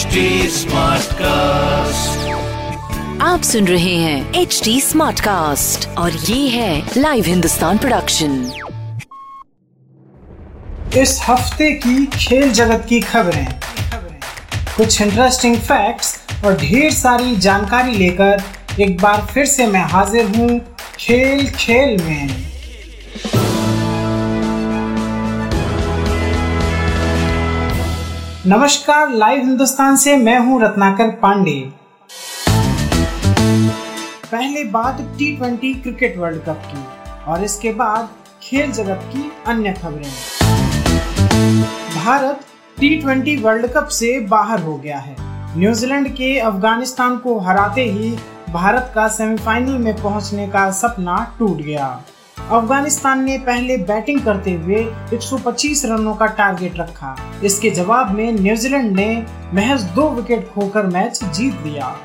HD cast आप सुन रहे हैं एच डी स्मार्ट कास्ट और ये है लाइव हिंदुस्तान प्रोडक्शन इस हफ़्ते की खेल जगत की खबरें। कुछ इंटरेस्टिंग फैक्ट्स और ढेर सारी जानकारी लेकर एक बार फिर से मैं हाजिर हूँ खेल खेल में। नमस्कार, लाइव हिंदुस्तान से मैं हूँ रत्नाकर पांडे। पहले बात T twenty cricket world cup की, और इसके बाद खेल जगत की अन्य खबरें। Bharat T twenty world cup से बाहर हो गया है। न्यूजीलैंड के अफ़गानिस्तान को हराते ही भारत का सेमीफाइनल में पहुँचने का सपना टूट गया। अफ़गानिस्तान ने पहले बैटिंग करते हुए 125 रनों का टारगेट रखा। इसके जवाब में न्यूजीलैंड ने महज दो विकेट खोकर मैच जीत लिया।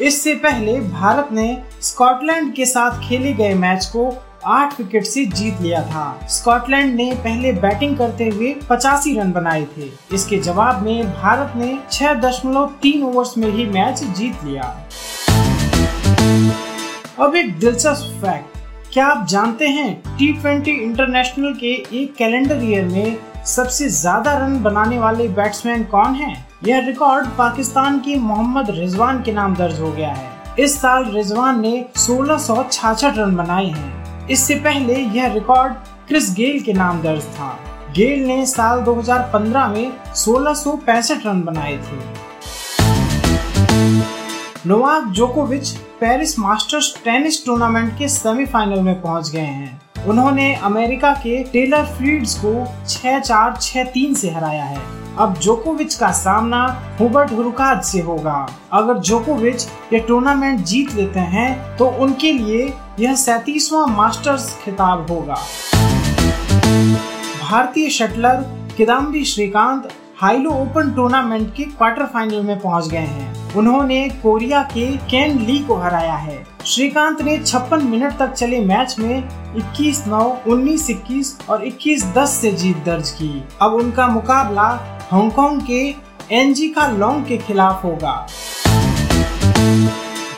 इससे पहले भारत ने स्कॉटलैंड के साथ खेले गए मैच को आठ विकेट से जीत लिया था। स्कॉटलैंड ने पहले बैटिंग करते हुए पचासी रन बनाए थे। इसके जवाब में भारत ने छह दशमलव तीन ओवर्स में ही मैच जीत लिया। अब एक दिलचस्प फैक्ट क्या आप जानते हैं टी ट्वेंटी इंटरनेशनल के एक कैलेंडर ईयर में सबसे ज़्यादा रन बनाने वाले बैट्समैन कौन हैं? यह रिकॉर्ड पाकिस्तान के मोहम्मद रिजवान के नाम दर्ज हो गया है। इस साल रिजवान ने सोलह रन बनाए हैं। इससे पहले यह रिकॉर्ड क्रिस गेल के नाम दर्ज था। गेल ने साल 2015 में सोलह रन बनाए थे। नोवाक जोकोविच पेरिस मास्टर्स टेनिस टूर्नामेंट के सेमीफाइनल में पहुँच गए हैं। उन्होंने अमेरिका के टेलर फ्रीड्स को 6-4, 6-3 से हराया है। अब जोकोविच का सामना हुबर्ट हुरुकाज से होगा। अगर जोकोविच ये टूर्नामेंट जीत लेते हैं तो उनके लिए यह सैतीसवा मास्टर्स खिताब होगा। भारतीय shuttler Kidambi Srikanth Hylo open tournament के क्वार्टर फाइनल में पहुँच गए हैं। उन्होंने कोरिया के केन ली को हराया है। श्रीकांत ने छप्पन मिनट तक चले मैच में 21 नौ 19 21 और 21 10 से जीत दर्ज की। अब उनका मुकाबला हांगकांग के एनजी का लोंग के खिलाफ होगा।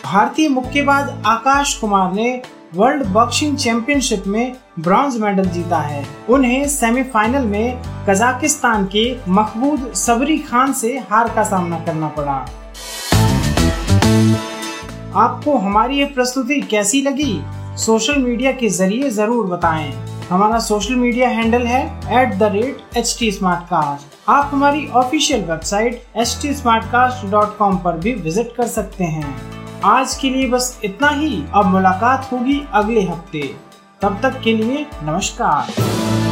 भारतीय मुक्केबाज आकाश कुमार ने वर्ल्ड बॉक्सिंग चैंपियनशिप में ब्रॉन्ज मेडल जीता है। उन्हें सेमीफाइनल में कजाकिस्तान के मकबूद सबरी खान से हार का सामना करना पड़ा। आपको हमारी ये प्रस्तुति कैसी लगी? सोशल मीडिया के ज़रिए ज़रूर बताएँ। हमारा सोशल मीडिया हैंडल है at the rate H T आप हमारी ऑफिशियल वेबसाइट एच टी पर भी विज़िट कर सकते हैं। आज के लिए बस इतना ही। अब मुलाकात होगी अगले हफ़्ते। तब तक के लिए नमस्कार।